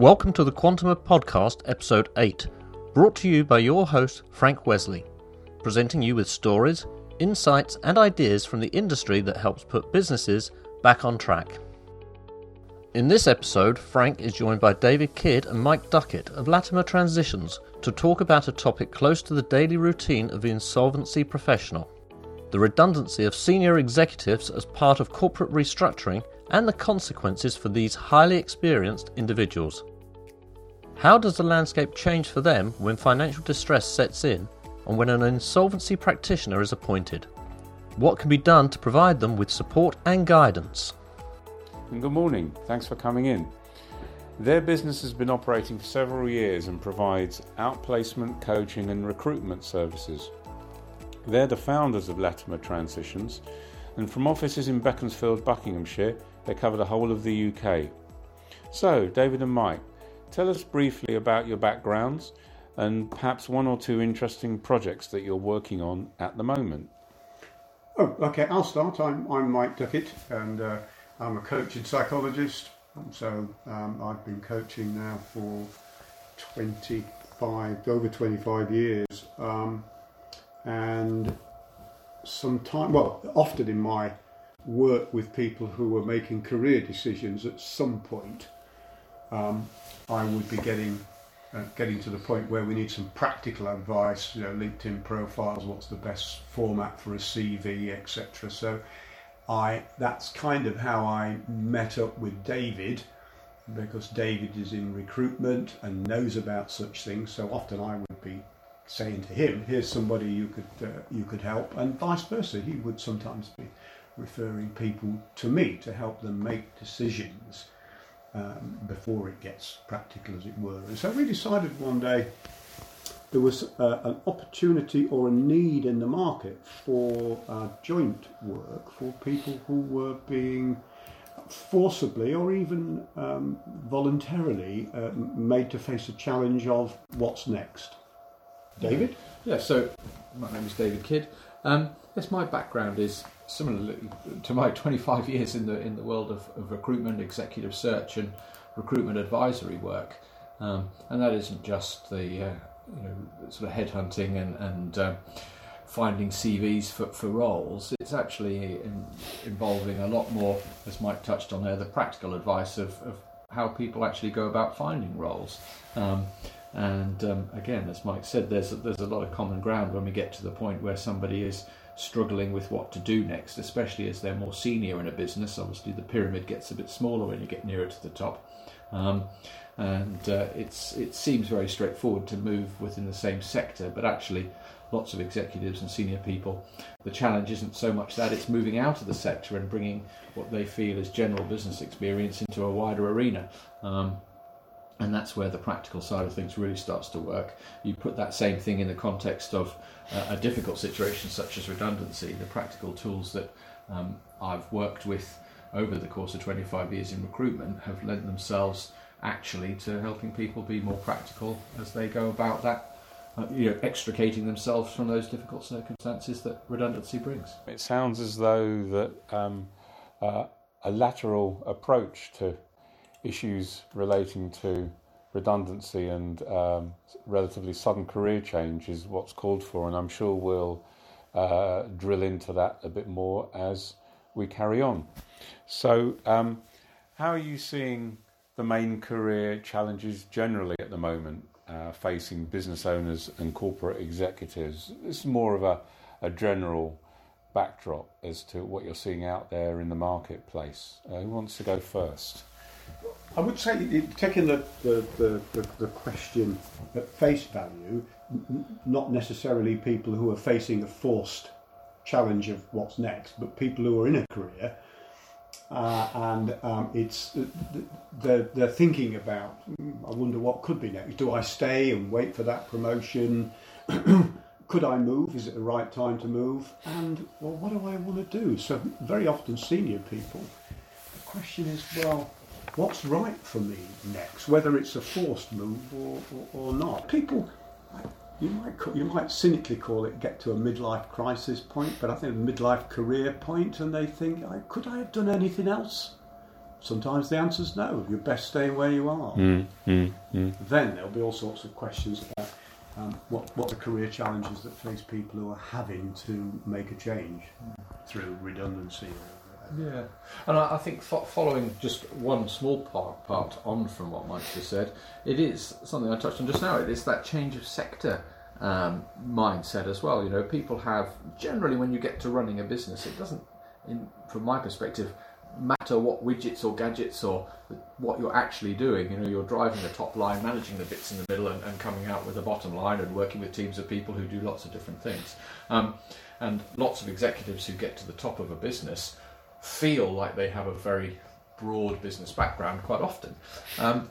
Welcome to the Quantum Podcast, Episode 8, brought to you by your host, Frank Wesley, presenting you with stories, insights, and ideas from the industry that helps put businesses back on track. In this episode, Frank is joined by David Kidd and Mike Duckett of Latimer Transitions to talk about a topic close to the daily routine of the insolvency professional the redundancy of senior executives as part of corporate restructuring and the consequences for these highly experienced individuals. How does the landscape change for them when financial distress sets in and when an insolvency practitioner is appointed? What can be done to provide them with support and guidance? Good morning, thanks for coming in. Their business has been operating for several years and provides outplacement, coaching, and recruitment services. They're the founders of Latimer Transitions, and from offices in Beaconsfield, Buckinghamshire, they cover the whole of the UK. So, David and Mike, tell us briefly about your backgrounds and perhaps one or two interesting projects that you're working on at the moment. Oh, okay, I'll start. I'm, I'm Mike Duckett, and uh, I'm a coach and psychologist. So um, I've been coaching now for 25, over 25 years. Um, and time, well, often in my work with people who were making career decisions at some point, um, I would be getting uh, getting to the point where we need some practical advice, you know, LinkedIn profiles, what's the best format for a CV, etc. So, I that's kind of how I met up with David, because David is in recruitment and knows about such things. So often I would be saying to him, "Here's somebody you could uh, you could help," and vice versa. He would sometimes be referring people to me to help them make decisions um, before it gets practical, as it were. And so we decided one day there was uh, an opportunity or a need in the market for uh, joint work for people who were being forcibly or even um, voluntarily uh, made to face a challenge of what's next. David? Yeah, so my name is David Kidd. Um, yes, my background is similar to my 25 years in the in the world of, of recruitment, executive search, and recruitment advisory work. Um, and that isn't just the uh, you know sort of headhunting and and uh, finding CVs for, for roles. It's actually in, involving a lot more, as Mike touched on there, the practical advice of, of how people actually go about finding roles. Um, and um, again, as Mike said, there's a, there's a lot of common ground when we get to the point where somebody is struggling with what to do next, especially as they're more senior in a business. Obviously, the pyramid gets a bit smaller when you get nearer to the top. Um, and uh, it's it seems very straightforward to move within the same sector, but actually, lots of executives and senior people, the challenge isn't so much that it's moving out of the sector and bringing what they feel is general business experience into a wider arena. Um, and that's where the practical side of things really starts to work. You put that same thing in the context of uh, a difficult situation such as redundancy, the practical tools that um, I've worked with over the course of 25 years in recruitment have lent themselves actually to helping people be more practical as they go about that, uh, you know, extricating themselves from those difficult circumstances that redundancy brings. It sounds as though that um, uh, a lateral approach to issues relating to redundancy and um, relatively sudden career change is what's called for, and I'm sure we'll uh, drill into that a bit more as we carry on. So, um, how are you seeing the main career challenges generally at the moment uh, facing business owners and corporate executives? This is more of a, a general backdrop as to what you're seeing out there in the marketplace. Uh, who wants to go first? I would say, taking the, the, the, the, question at face value, not necessarily people who are facing a forced challenge of what's next, but people who are in a career uh, and um, it's they're, they're thinking about. I wonder what could be next. Do I stay and wait for that promotion? could I move? Is it the right time to move? And well, what do I want to do? So very often, senior people. The question is, well, what's right for me next, whether it's a forced move or, or, or not. People, you might you might cynically call it get to a midlife crisis point, but I think a midlife career point, and they think, could I have done anything else sometimes the answer is no. You're best staying where you are. Mm, mm, mm. Then there'll be all sorts of questions about um, what what the career challenges that face people who are having to make a change through redundancy. Or, Yeah, and I, I think fo- following just one small part, part on from what Mike just said, it is something I touched on just now. It is that change of sector um, mindset as well. You know, people have generally when you get to running a business, it doesn't, in, from my perspective, matter what widgets or gadgets or what you're actually doing. You know, you're driving the top line, managing the bits in the middle, and, and coming out with the bottom line, and working with teams of people who do lots of different things. Um, and lots of executives who get to the top of a business feel like they have a very broad business background quite often. Um,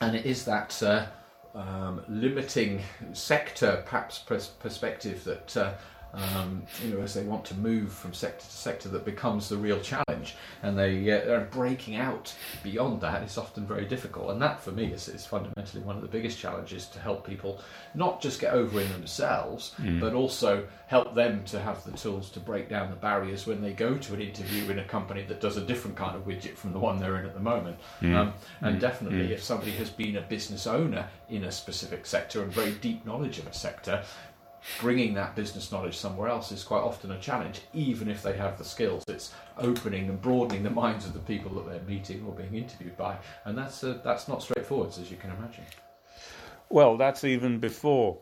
and it is that uh, um, limiting sector, perhaps pers- perspective that. Uh, um, you know, as they want to move from sector to sector, that becomes the real challenge, and they uh, are breaking out beyond that. Is often very difficult. And that, for me, is, is fundamentally one of the biggest challenges to help people not just get over in themselves, but also help them to have the tools to break down the barriers when they go to an interview in a company that does a different kind of widget from the one they're in at the moment. Um, and definitely, if somebody has been a business owner in a specific sector and very deep knowledge of a sector, bringing that business knowledge somewhere else is quite often a challenge, even if they have the skills. It's opening and broadening the minds of the people that they're meeting or being interviewed by, and that's uh, that's not straightforward, as you can imagine. Well, that's even before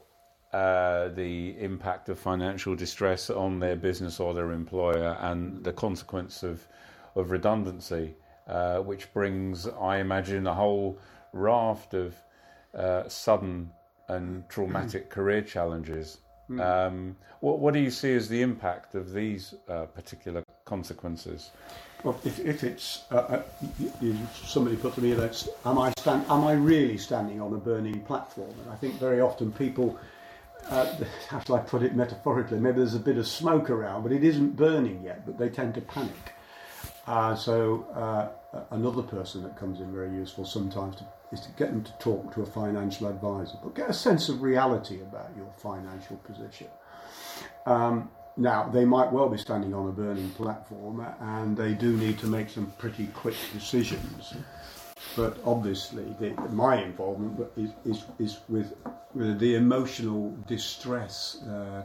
uh, the impact of financial distress on their business or their employer and the consequence of, of redundancy, uh, which brings, I imagine, a whole raft of uh, sudden and traumatic career challenges. Um, what, what do you see as the impact of these uh, particular consequences? Well, if, if it's uh, uh, somebody put to me that am I stand, am I really standing on a burning platform? And I think very often people, uh, how shall I put it metaphorically? Maybe there's a bit of smoke around, but it isn't burning yet. But they tend to panic. Uh, so uh, another person that comes in very useful sometimes to, is to get them to talk to a financial advisor, but get a sense of reality about your financial position. Um, now, they might well be standing on a burning platform and they do need to make some pretty quick decisions. But obviously, the, my involvement is, is, is with, with the emotional distress. Uh,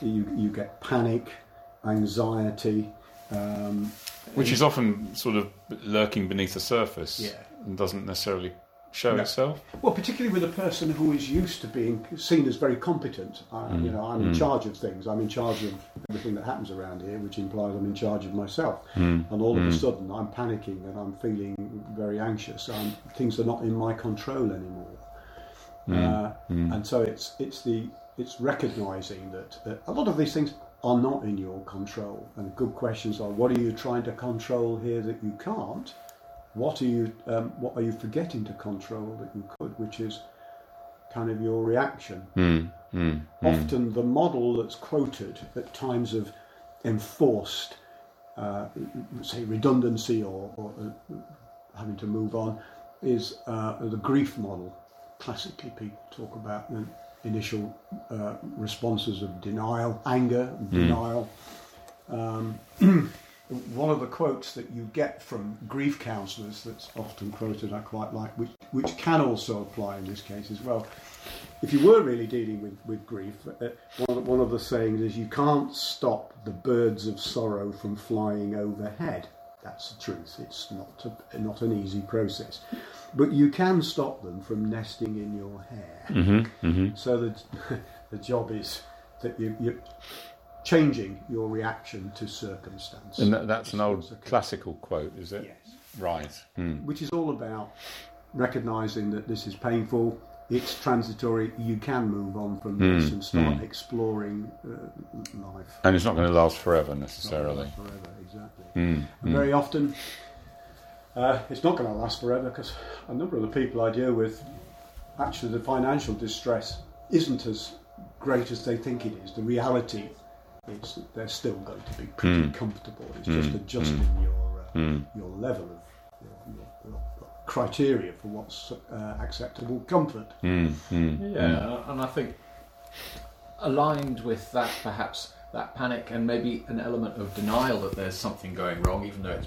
you, you get panic, anxiety. Um, Which is often sort of lurking beneath the surface Yeah. and doesn't necessarily show No. itself. Well, particularly with a person who is used to being seen as very competent. I, mm. You know, I'm in mm. charge of things. I'm in charge of everything that happens around here, which implies I'm in charge of myself. Mm. And all of a sudden, I'm panicking and I'm feeling very anxious. i things are not in my control anymore. Uh, And so it's it's the it's recognizing that uh, a lot of these things are not in your control. And good questions are: What are you trying to control here that you can't? What are you um, What are you forgetting to control that you could? Which is kind of your reaction. Often the model that's quoted at times of enforced, uh, say, redundancy or, or uh, having to move on is uh, the grief model. Classically, people talk about the initial uh, responses of denial, anger, denial. Um, one of the quotes that you get from grief counsellors that's often quoted, I quite like, which, which can also apply in this case as well. If you were really dealing with, with grief, uh, one, of, one of the sayings is you can't stop the birds of sorrow from flying overhead. That's the truth. It's not a, not an easy process, but you can stop them from nesting in your hair. So the the job is that you, you're changing your reaction to circumstance. And that, that's an old classical quote, is it? Yes. Right. Hmm. Which is all about recognizing that this is painful, it's transitory, you can move on from this and start exploring uh, life. And it's not going to last forever Not necessarily. last forever, exactly. Mm. And very often, uh, it's not going to last forever because a number of the people I deal with, actually, the financial distress isn't as great as they think it is. The reality is that they're still going to be pretty comfortable. It's just adjusting your uh, your level of your, your, your criteria for what's uh, acceptable comfort. Mm. Mm. Yeah, and I think aligned with that, perhaps that panic and maybe an element of denial that there's something going wrong, even though it's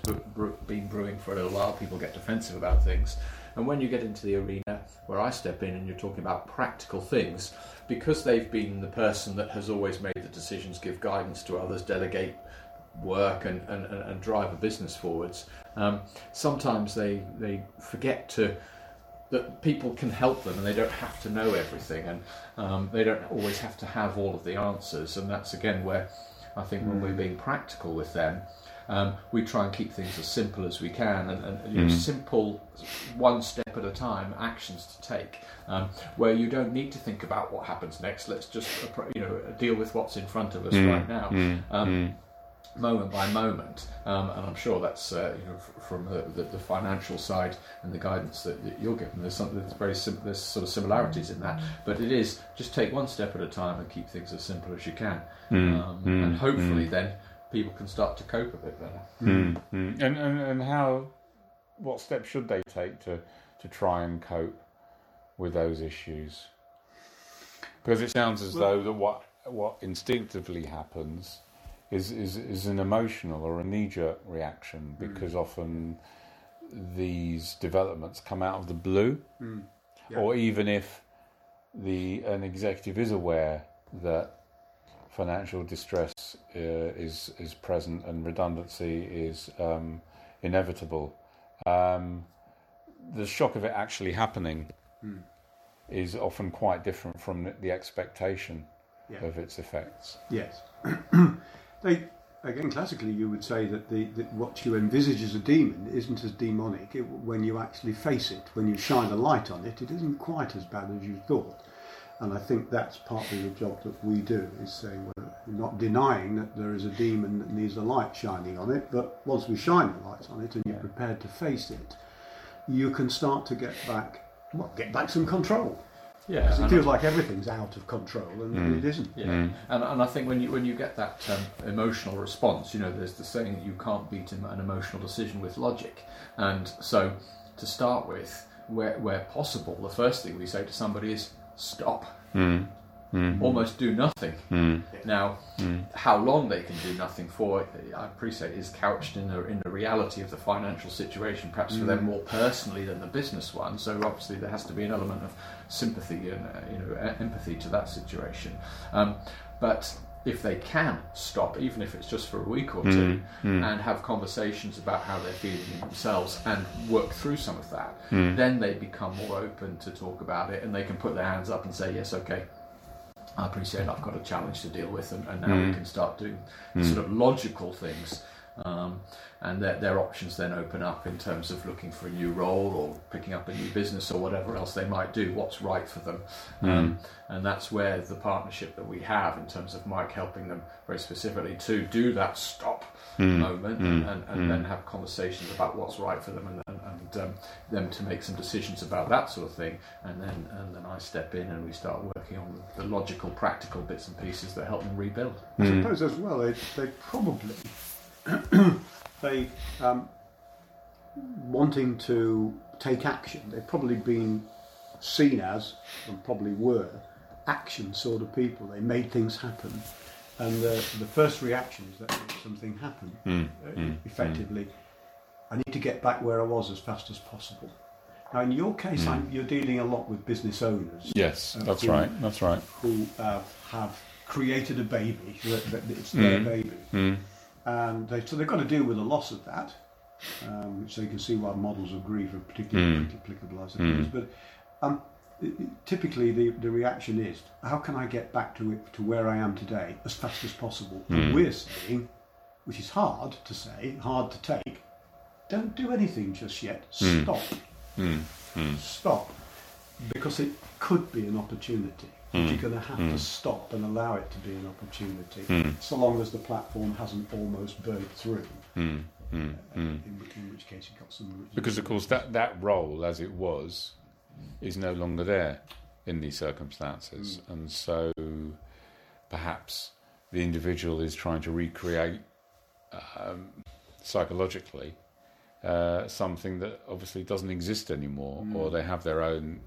been brewing for a little while. People get defensive about things. And when you get into the arena where I step in and you're talking about practical things, because they've been the person that has always made the decisions, give guidance to others, delegate work and, and, and drive a business forwards, um, sometimes they, they forget to that people can help them and they don't have to know everything and um, they don't always have to have all of the answers and that's again where I think when we're hmm. being practical with them um, we try and keep things as simple as we can and, and you know, simple one step at a time actions to take um, where you don't need to think about what happens next let's just you know deal with what's in front of us mm. right now mm. Um, mm moment by moment, um, and I'm sure that's uh, you know, from the, the, the, financial side and the guidance that, that you're given. There's something that's very sim- there's sort of similarities in that, but it is just take one step at a time and keep things as simple as you can, mm, um, mm, and hopefully mm. then people can start to cope a bit better. Mm, mm. And, and and how, what steps should they take to to try and cope with those issues? Because it sounds as well, though that what what instinctively happens is, is, is an emotional or a knee jerk reaction hmm. because mm. often these developments come out of the blue, mm. yeah. or even if the an executive is aware that financial distress uh, is is present and redundancy is um, inevitable, um, the shock of it actually happening mm. is often quite different from the expectation yeah. of its effects. Yes. They, again, classically, you would say that, the, that what you envisage as a demon isn't as demonic it, when you actually face it. When you shine a light on it, it isn't quite as bad as you thought. And I think that's partly the job that we do, is saying we're not denying that there is a demon that needs a light shining on it, but once we shine the light on it and you're prepared to face it, you can start to get back, well, get back some control. Yeah, because it feels like everything's out of control, and mm. it isn't. Yeah, mm. and, and I think when you when you get that um, emotional response, you know, there's the saying that you can't beat an emotional decision with logic, and so to start with, where where possible, the first thing we say to somebody is stop. Mm mm. almost do nothing. Mm. Now, mm. how long they can do nothing for, I appreciate, is couched in the in the reality of the financial situation, perhaps for them mm. more personally than the business one. So obviously there has to be an element of sympathy and uh, you know empathy to that situation. Um, but if they can stop, even if it's just for a week or two, mm, mm. and have conversations about how they're feeling themselves and work through some of that, mm. then they become more open to talk about it and they can put their hands up and say, Yes, okay, I appreciate I've got a challenge to deal with, and, and now we can start doing mm. sort of logical things. Um, and their, their options then open up in terms of looking for a new role or picking up a new business or whatever else they might do, what's right for them. Mm. Um, and that's where the partnership that we have in terms of Mike helping them very specifically to do that stop mm. moment mm. and, and, and mm. then have conversations about what's right for them and, and, and um, them to make some decisions about that sort of thing. And then, and then I step in and we start working on the, the logical, practical bits and pieces that help them rebuild. I mm. suppose as well, they, they probably. They um, wanting to take action. They've probably been seen as, and probably were, action sort of people. They made things happen. And the, the first reaction is that something happened. Mm, uh, mm, effectively, mm. I need to get back where I was as fast as possible. Now, in your case, hmm. you're dealing a lot with business owners. Yes, uh, that's who, right. That's right. Who uh, have created a baby. That It's their hmm. baby. And they, so they've got to deal with the loss of that, um, which they can see why models of grief are particularly mm. applicable as it mm. But um, typically, the, the reaction is, how can I get back to it, to where I am today as fast as possible? Mm. we're saying, which is hard to say, hard to take, don't do anything just yet. Hmm. Stop. Hmm. Hmm. Stop, because it could be an opportunity. Mm. You're going to have mm. to stop and allow it to be an opportunity, mm. so long as the platform hasn't almost burnt through. Mm. Uh, mm. in, in, which case, you've got some. Because of course, that that role, as it was, is no longer there in these circumstances, mm. and so perhaps the individual is trying to recreate um, psychologically uh, something that obviously doesn't exist anymore, or they have their own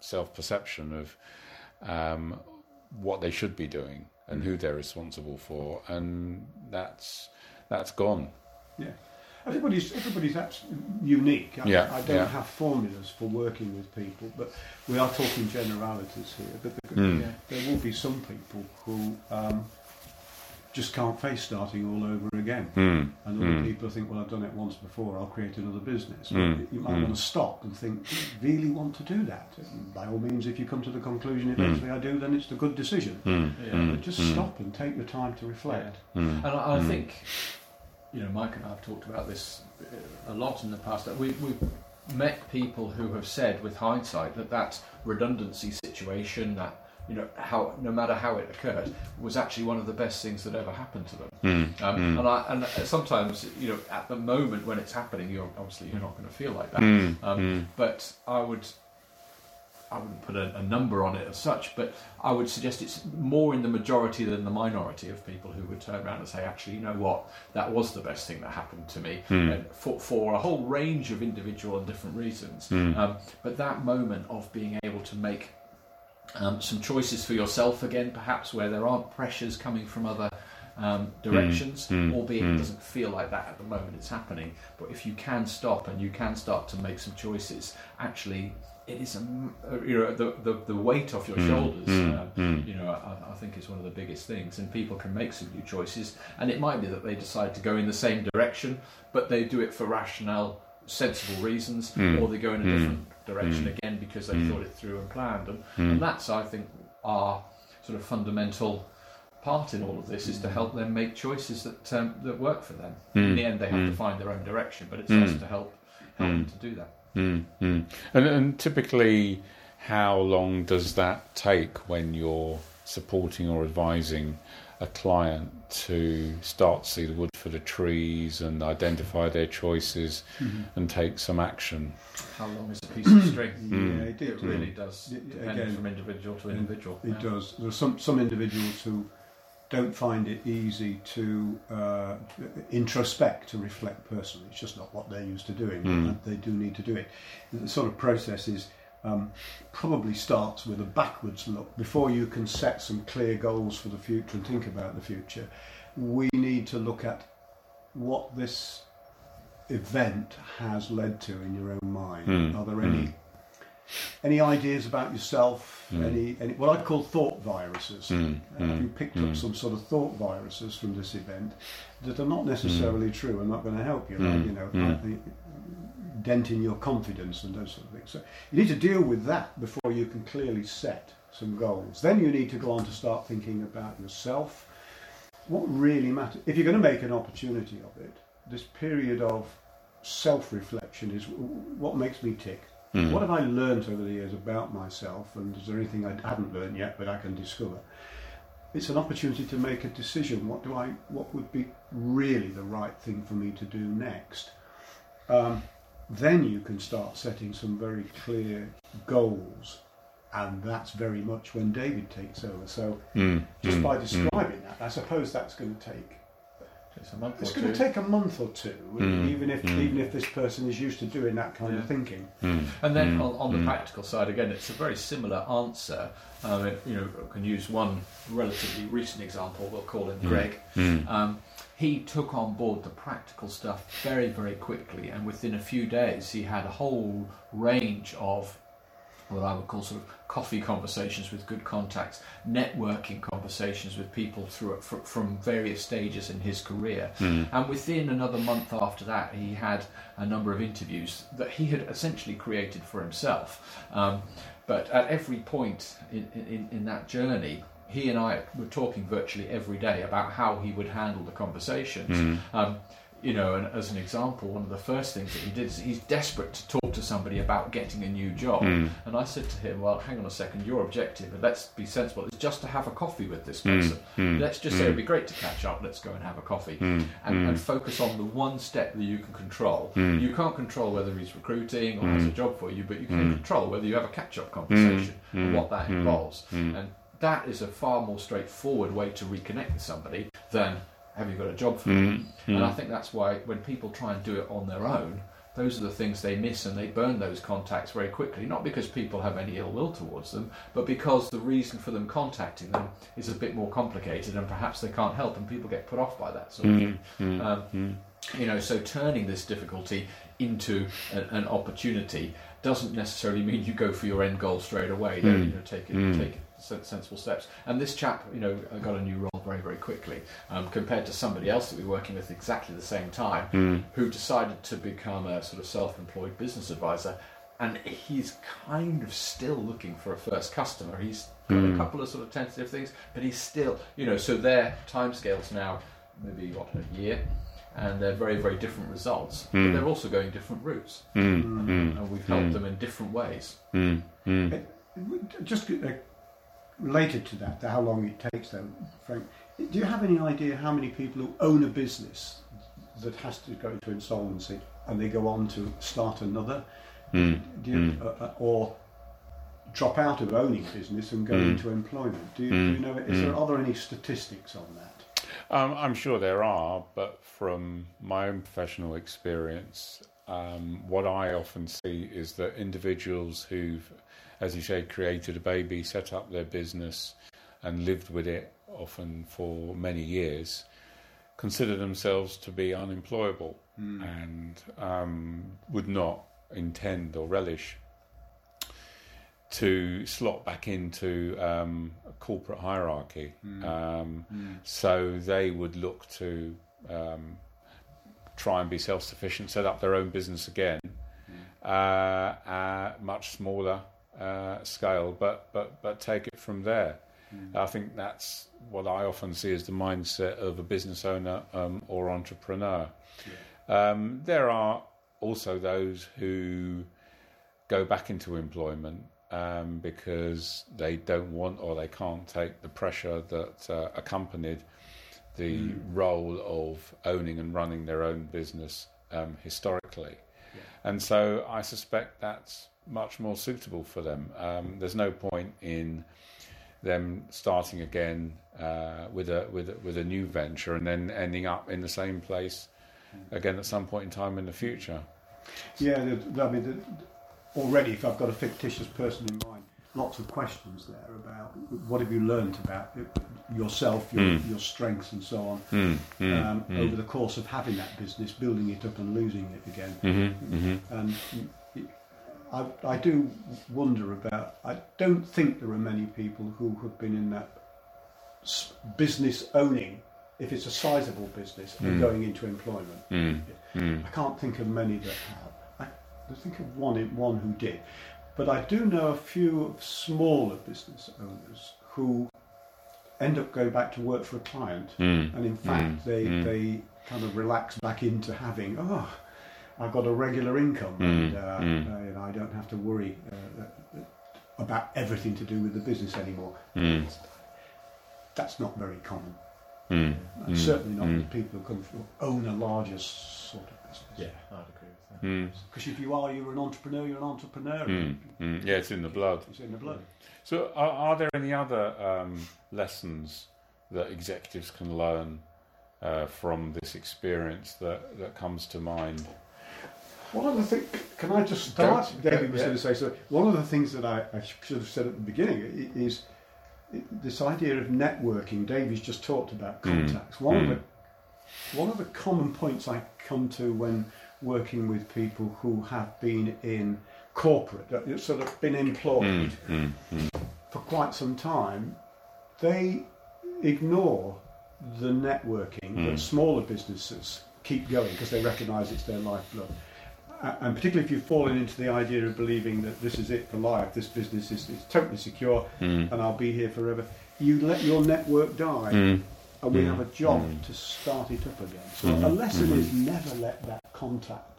self perception of um, what they should be doing and who they're responsible for, and that's that's gone. Yeah. Everybody's everybody's abs- unique. I, Yeah, I don't yeah. have formulas for working with people, but we are talking generalities here. But there, Mm. Yeah. there will be some people who um, just can't face starting all over again. Mm. And other Mm. people think, well, I've done it once before, I'll create another business. Mm. You might Mm. want to stop and think, do you really want to do that? And by all means, if you come to the conclusion Hmm. eventually I do, then it's a good decision. Mm. Yeah. But just Mm. stop and take the time to reflect. Mm. And I, I Mm. think, you know, Mike and I have talked about this uh, a lot in the past. That we, we've met people who have said, with hindsight, that that redundancy situation, that you know, how no matter how it occurred, was actually one of the best things that ever happened to them. Mm. Um, Mm. And I, and sometimes, you know, at the moment when it's happening, you're obviously you're not going to feel like that. Mm. Um, Mm. But I would, I wouldn't put a, a number on it as such, but I would suggest it's more in the majority than the minority of people who would turn around and say, actually, you know what, that was the best thing that happened to me, Mm. and for, for a whole range of individual and different reasons. Mm. Um, but that moment of being able to make um, some choices for yourself again, perhaps where there aren't pressures coming from other um, directions, Mm. albeit Mm. it doesn't feel like that at the moment it's happening. But if you can stop and you can start to make some choices, actually, it is a, uh, you know the, the the weight off your Mm. shoulders. Mm. Um, Mm. you know, I, I think is one of the biggest things, and people can make some new choices. And it might be that they decide to go in the same direction, but they do it for rationale, sensible reasons, Mm. or they go in a Mm. different direction Mm. again because they Mm. thought it through and planned. And, Mm. and that's, I think, our sort of fundamental part in all of this is to help them make choices that um, that work for them. In the end, they have to find their own direction, but it's us to help help them to do that. And, and typically, how long does that take when you're supporting or advising a client to start to see the wood for the trees and identify their choices and take some action? How long is a piece of string? Mm. Yeah, it It did. really does Yeah, depend again, from individual to individual. It Yeah. does. There are some, some individuals who don't find it easy to uh, introspect, to reflect personally. It's just not what they're used to doing. Mm. They do need to do it. The sort of process is um, probably starts with a backwards look. Before you can set some clear goals for the future and think about the future, we need to look at what this event has led to in your own mind. Mm. Are there any Mm. any ideas about yourself? Mm. Any, any what I'd call thought viruses? Mm, Uh, Have mm, you picked up some sort of thought viruses from this event that are not necessarily true and not going to help you? Like, you know. Uh, denting your confidence and those sort of things. So you need to deal with that before you can clearly set some goals. Then you need to go on to start thinking about yourself. What really matters? If you're going to make an opportunity of it, this period of self-reflection is what makes me tick. Mm. What have I learnt over the years about myself, and is there anything I haven't learned yet but I can discover? It's an opportunity to make a decision. What do I? What would be really the right thing for me to do next? Um, then you can start setting some very clear goals, and that's very much when David takes over. So Mm, just mm, by mm. describing that, I suppose that's going to take It's a month it's or going two. to take a month or two, Mm, even if mm. even if this person is used to doing that kind of thinking. Mm, And then mm, on, on the mm. practical side, again, it's a very similar answer. Um, you know, I can use one relatively recent example. We'll call him Mm. Greg. Mm, Um, he took on board the practical stuff very, very quickly, and within a few days, he had a whole range of what I would call sort of coffee conversations with good contacts, networking conversations with people through from various stages in his career, mm, and within another month after that, he had a number of interviews that he had essentially created for himself. Um, but at every point in, in, in that journey, he and I were talking virtually every day about how he would handle the conversations. mm, Um, you know, and as an example, one of the first things that he did is he's desperate to talk to somebody about getting a new job. mm, And I said to him, "Well, hang on a second. Your objective, and let's be sensible, is just to have a coffee with this mm, person. mm, Let's just say mm, it'd be great to catch up. Let's go and have a coffee." mm, and, mm, and focus on the one step that you can control. Mm. You can't control whether he's recruiting or has a Mm. job for you, but you can Mm. control whether you have a catch-up conversation Mm. and Mm. what that Mm. involves. mm. And that is a far more straightforward way to reconnect with somebody than have you got a job for me? Mm, And I mm, think that's why when people try and do it on their own, those are the things they miss and they burn those contacts very quickly. Not because people have any ill will towards them, but because the reason for them contacting them is a bit more complicated and perhaps they can't help and people get put off by that sort of thing. Um, you know, so turning this difficulty into an, an opportunity doesn't necessarily mean you go for your end goal straight away. Don't, you know, take it, take it sensible steps. And this chap, you know, got a new role very, very quickly um, compared to somebody else that we were working with exactly the same time, hmm. who decided to become a sort of self-employed business advisor. And he's kind of still looking for a first customer. He's got a hmm. couple of sort of tentative things, but he's still, you know, so their timescales now maybe what a year, and they're very, very different results. But hmm. they're also going different routes, and we've helped them in different ways. Just uh, related to that, to how long it takes them, Frank, do you have any idea how many people who own a business that has to go into insolvency and they go on to start another? Do you, uh, uh, or drop out of owning business and go into employment? Do you, do you know, is there, are there any statistics on that? Um, I'm sure there are, but from my own professional experience, um, what I often see is that individuals who've, as you say, created a baby, set up their business, and lived with it often for many years, consider themselves to be unemployable and um, would not intend or relish to slot back into um, a corporate hierarchy. Um, So they would look to um, try and be self sufficient, set up their own business again, uh, uh, much smaller uh, scale, but, but, but take it from there. I think that's what I often see as the mindset of a business owner um, or entrepreneur. Um, there are also those who go back into employment um, because they don't want or they can't take the pressure that uh, accompanied the role of owning and running their own business um, historically. And so I suspect that's much more suitable for them. Um, there's no point in them starting again uh, with a with a, with a new venture and then ending up in the same place again at some point in time in the future. Yeah, the, the- I mean, already, if I've got a fictitious person in mind, lots of questions there about what have you learnt about yourself, your, your strengths, and so on, um, over the course of having that business, building it up and losing it again. And I, I do wonder about. I don't think there are many people who have been in that business owning. If it's a sizable business and hmm. going into employment, hmm. Hmm. I can't think of many that have. I, I think of one one who did, but I do know a few of smaller business owners who end up going back to work for a client, and in fact they they kind of relax back into having oh. I've got a regular income, and uh, uh, you know, I don't have to worry uh, uh, about everything to do with the business anymore. That's not very common. Uh, Certainly not with people who come from own a larger sort of business. Yeah, I'd agree with that. Because if you are, you're an entrepreneur. You're an entrepreneur. Mm, yeah, it's in the blood. It's in the blood. So, are, are there any other um, lessons that executives can learn uh, from this experience that, that comes to mind? One of the things, can I just start? Go- David was yeah. going to say so. One of the things that I, I should have said at the beginning is this idea of networking. David's just talked about hmm. contacts. One of hmm. the one of the common points I come to when working with people who have been in corporate, that sort of been employed hmm, for quite some time, they ignore the networking that smaller businesses keep going because they recognise it's their lifeblood. And particularly if you've fallen into the idea of believing that this is it for life, this business is, is totally secure hmm. and I'll be here forever, you let your network die hmm. and we hmm. have a job to start it up again. So a lesson is never let that contact,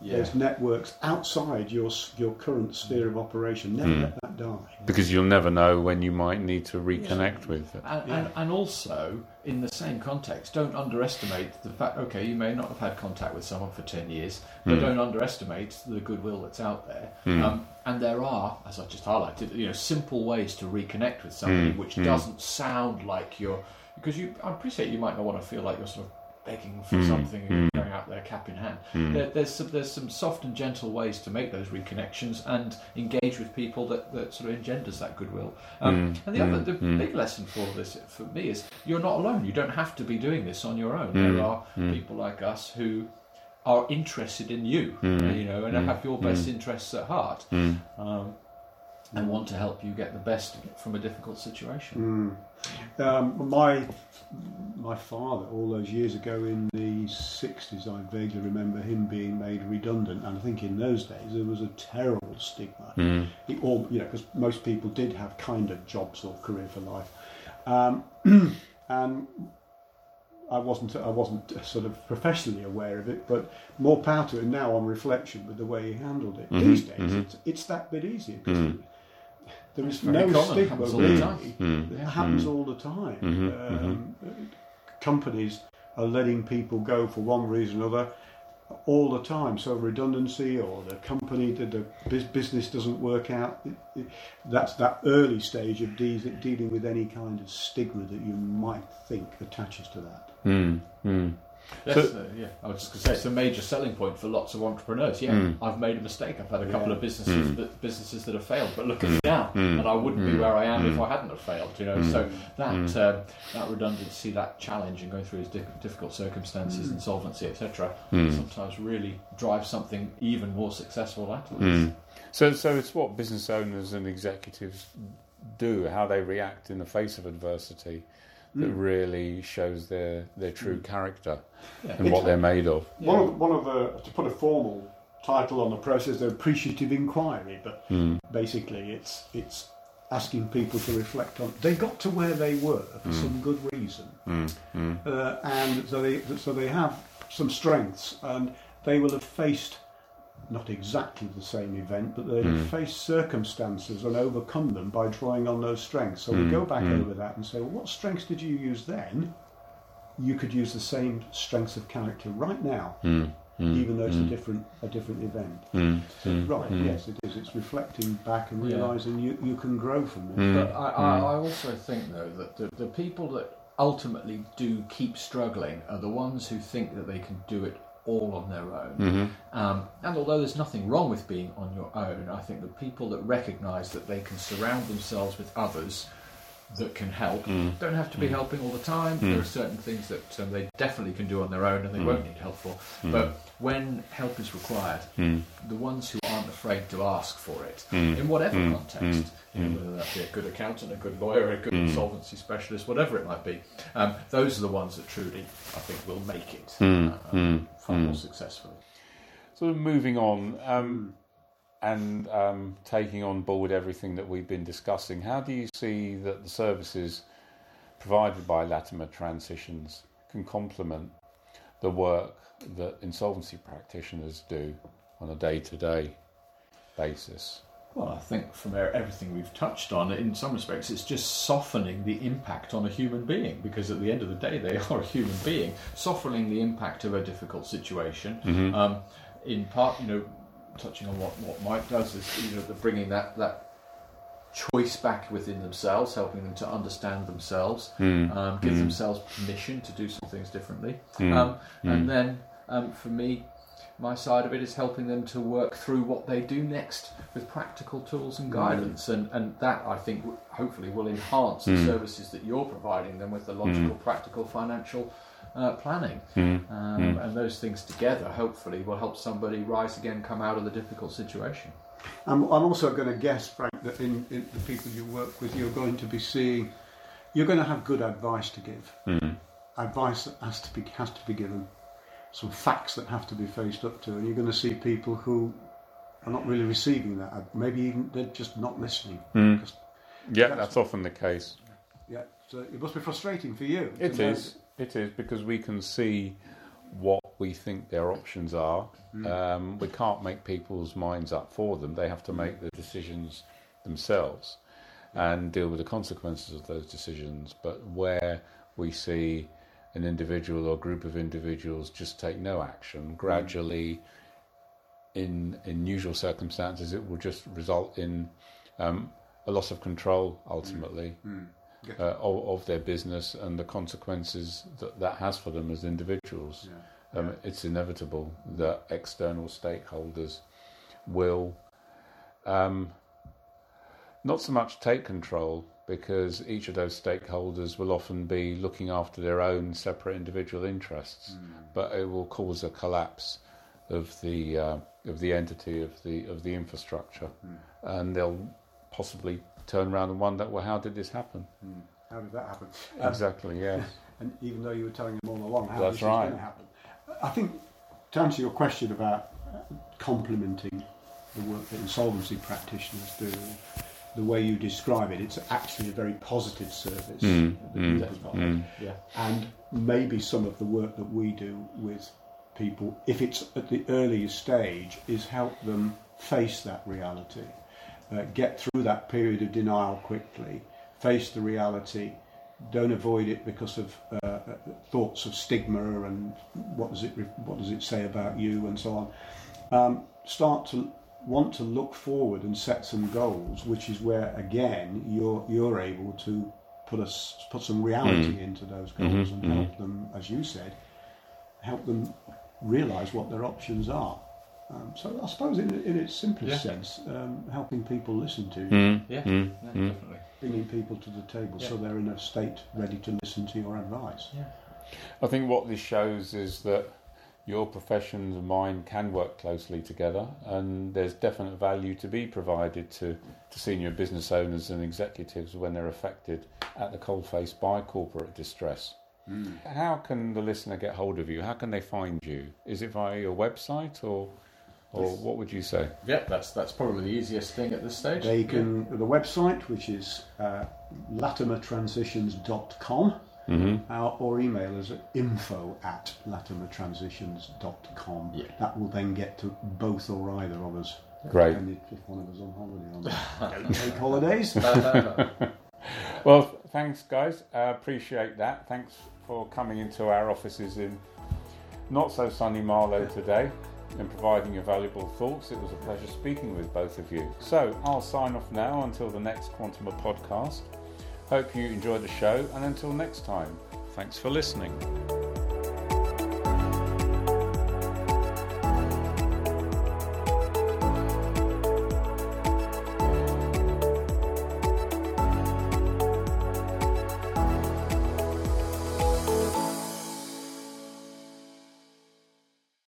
those networks outside your, your current sphere of operation, never hmm. let that die. Because you'll never know when you might need to reconnect with it. And, and, and also, in the same context, don't underestimate the fact. Okay, you may not have had contact with someone for ten years, but hmm. don't underestimate the goodwill that's out there. Hmm. Um, and there are, as I just highlighted, you know, simple ways to reconnect with somebody, which doesn't sound like you're because you. I appreciate you might not want to feel like you're sort of begging for hmm. something and hmm. going out there cap in hand. Hmm. There, there's some, there's some soft and gentle ways to make those reconnections and engage with people that, that sort of engenders that goodwill. Um, and the other the big lesson for this for me is you're not alone. You don't have to be doing this on your own. There are people like us who are interested in you, you know, and have your best interests at heart. Um, and want to help you get the best from a difficult situation. Hmm. Um, my my father, all those years ago in the 60s, I vaguely remember him being made redundant, and I think in those days there was a terrible stigma. Hmm. It all, you know, because most people did have kind of jobs or career for life, um, and I wasn't I wasn't sort of professionally aware of it, but more power to him now on reflection with the way he handled it. Mm-hmm. These days, mm-hmm. it's, it's that bit easier because mm. There is no common, stigma happens all really. time. It happens all the time. Um, Companies are letting people go for one reason or another all the time. So redundancy or the company, the, the business doesn't work out. It, it, that's that early stage of de- dealing with any kind of stigma that you might think attaches to that. Mm, mm. That's, uh, yeah, I was just going to say it's a major selling point for lots of entrepreneurs. Yeah, mm. I've made a mistake. I've had a couple Yeah. of businesses mm. that, businesses that have failed, but look at me mm. now, and I wouldn't be where I am if I hadn't have failed. You know, so that um, that redundancy, that challenge, and going through these diff- difficult circumstances, insolvency, etc., sometimes really drives something even more successful afterwards. So, so it's what business owners and executives do, how they react in the face of adversity, that hmm. really shows their their true hmm. character Yeah. and what they're made of. One of one of the to put a formal title on the process, the appreciative inquiry, but hmm. basically it's it's asking people to reflect on they got to where they were for some good reason, uh, and so they so they have some strengths, and they will have faced not exactly the same event, but they hmm. have faced circumstances and overcome them by drawing on those strengths. So we hmm. go back hmm. over that and say, well, what strengths did you use then? You could use the same strengths of character right now, even though it's a different a different event. So, right? Yes, it is. It's reflecting back and Yeah. realizing you, you can grow from this. But I, I, I also think, though, that the, the people that ultimately do keep struggling are the ones who think that they can do it all on their own. Um, and although there's nothing wrong with being on your own, I think the people that recognise that they can surround themselves with others that can help. Mm. Don't have to be mm. helping all the time. Mm. There are certain things that um, they definitely can do on their own and they won't need help for. But when help is required, the ones who aren't afraid to ask for it, in whatever context, you know, whether that be a good accountant, a good lawyer, a good insolvency specialist, whatever it might be, um, those are the ones that truly, I think, will make it uh, far more successfully. So, moving on um, and um, taking on board everything that we've been discussing, how do you see that the services provided by Latimer Transitions can complement the work that insolvency practitioners do on a day to day basis? Well, I think from everything we've touched on, in some respects, it's just softening the impact on a human being because at the end of the day, they are a human being, softening the impact of a difficult situation. Um, in part, you know, touching on what, what Mike does is, you know, the bringing that, that choice back within themselves, helping them to understand themselves, hmm. um, give hmm. themselves permission to do some things differently. Hmm. Um, And then, um, for me, my side of it is helping them to work through what they do next with practical tools and guidance, and, and that I think w- hopefully will enhance the services that you're providing them with the logical, practical, financial uh, planning, um, and those things together hopefully will help somebody rise again, come out of the difficult situation. I'm, I'm also going to guess, Frank, that in, in the people you work with, you're going to be seeing, you're going to have good advice to give. Advice that has to be has to be given. Some facts that have to be faced up to, and you're going to see people who are not really receiving that. Maybe even they're just not listening. Because- Yeah, that's often the case. yeah, so it must be frustrating for you. to It know is. It is because we can see what we think their options are. Um, we can't make people's minds up for them. They have to make the decisions themselves and deal with the consequences of those decisions. But where we see an individual or group of individuals just take no action, gradually, in in usual circumstances, it will just result in um, a loss of control ultimately. Get- uh, of, of their business and the consequences that that has for them as individuals. Yeah. Um, it's inevitable that external stakeholders will um, not so much take control because each of those stakeholders will often be looking after their own separate individual interests, but it will cause a collapse of the uh, of the entity of the of the infrastructure, and they'll possibly turn around and wonder, well, how did this happen? Hmm. How did that happen? Um, Exactly. Yes. and even though you were telling them all along how That's this right. is going to happen. I think to answer your question about uh, complementing the work that insolvency practitioners do, the way you describe it, it's actually a very positive service Mm, that mm, we provide. mm. Yeah. And maybe some of the work that we do with people, if it's at the earliest stage, is help them face that reality, uh, get through that period of denial quickly, face the reality, don't avoid it because of uh, uh, thoughts of stigma and what does it what does it say about you and so on. Um, start to want to look forward and set some goals, which is where again you're you're able to put us put some reality into those goals and help them, as you said, help them realise what their options are. Um, so I suppose in, in its simplest Yeah. sense, um, helping people listen to you, Mm, Yeah, mm, yeah, mm. definitely. bringing people to the table so they're in a state ready to listen to your advice. Yeah. I think what this shows is that your professions and mine can work closely together, and there's definite value to be provided to, to senior business owners and executives when they're affected at the coalface by corporate distress. How can the listener get hold of you? How can they find you? Is it via your website, or or what would you say? Yeah, that's that's probably the easiest thing at this stage. They can, the website, which is uh, latimertransitions.com, Mm-hmm. uh, or email us at info at latimertransitions.com. Yeah. That will then get to both or either of us. Great. And if, if one of us on holiday on don't take holidays. Well, thanks, guys. I appreciate that. Thanks for coming into our offices in not so sunny Marlow today and providing your valuable thoughts. It was a pleasure speaking with both of you. So I'll sign off now until the next Quantum podcast. Hope you enjoyed the show, and until next time, thanks for listening.